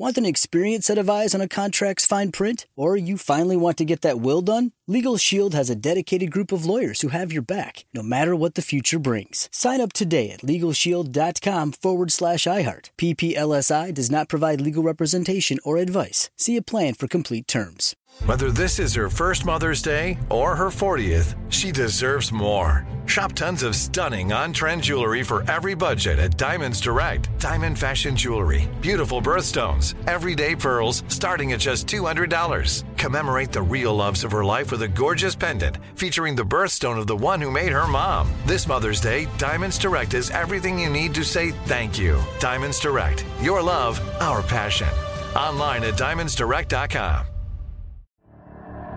Want an experienced set of eyes on a contract's fine print? Or you finally want to get that will done? Legal Shield has a dedicated group of lawyers who have your back, no matter what the future brings. Sign up today at LegalShield.com forward slash iHeart. PPLSI does not provide legal representation or advice. See a plan for complete terms. Whether this is her first Mother's Day or her 40th, she deserves more. Shop tons of stunning on trend jewelry for every budget at Diamonds Direct. Diamond Fashion Jewelry. Beautiful birthstones. Everyday pearls starting at just $200. Commemorate the real loves of her life with a gorgeous pendant featuring the birthstone of the one who made her mom. This Mother's Day, Diamonds Direct is everything you need to say thank you. Diamonds Direct. Your love, our passion. Online at diamondsdirect.com.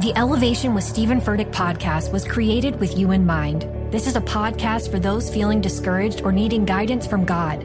The Elevation with Stephen Furtick podcast was created with you in mind. This is a podcast for those feeling discouraged or needing guidance from God.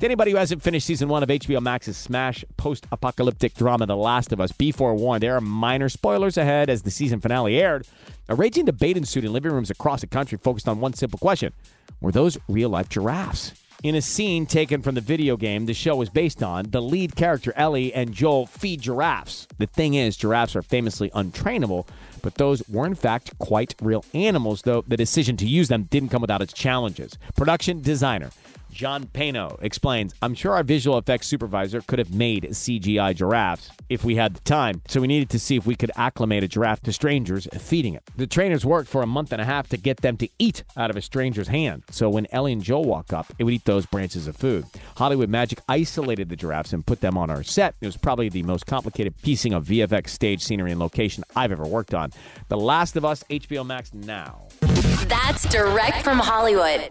To anybody who hasn't finished season one of HBO Max's smash post apocalyptic drama, The Last of Us, be forewarned, there are minor spoilers ahead as the season finale aired. A raging debate ensued in living rooms across the country focused on one simple question Were those real life giraffes? In a scene taken from the video game the show is based on, the lead character Ellie and Joel feed giraffes. The thing is, giraffes are famously untrainable, but those were in fact quite real animals, though the decision to use them didn't come without its challenges. Production designer John Paino explains I'm sure our visual effects supervisor could have made CGI giraffes if we had the time, so we needed to see if we could acclimate a giraffe to strangers feeding it. The trainers worked for a month and a half to get them to eat out of a stranger's hand, so when Ellie and Joel walk up, it would eat those branches of food. Hollywood Magic isolated the giraffes and put them on our set. It was probably the most complicated piecing of VFX stage scenery and location I've ever worked on. The Last of Us, HBO Max now. That's direct from Hollywood.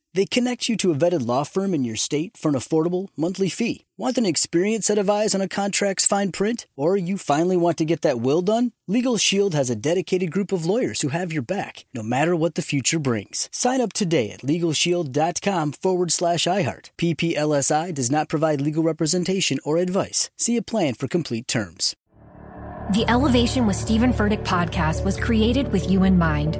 They connect you to a vetted law firm in your state for an affordable monthly fee. Want an experienced set of eyes on a contract's fine print? Or you finally want to get that will done? Legal Shield has a dedicated group of lawyers who have your back, no matter what the future brings. Sign up today at LegalShield.com forward slash iHeart. PPLSI does not provide legal representation or advice. See a plan for complete terms. The Elevation with Stephen Furtick podcast was created with you in mind.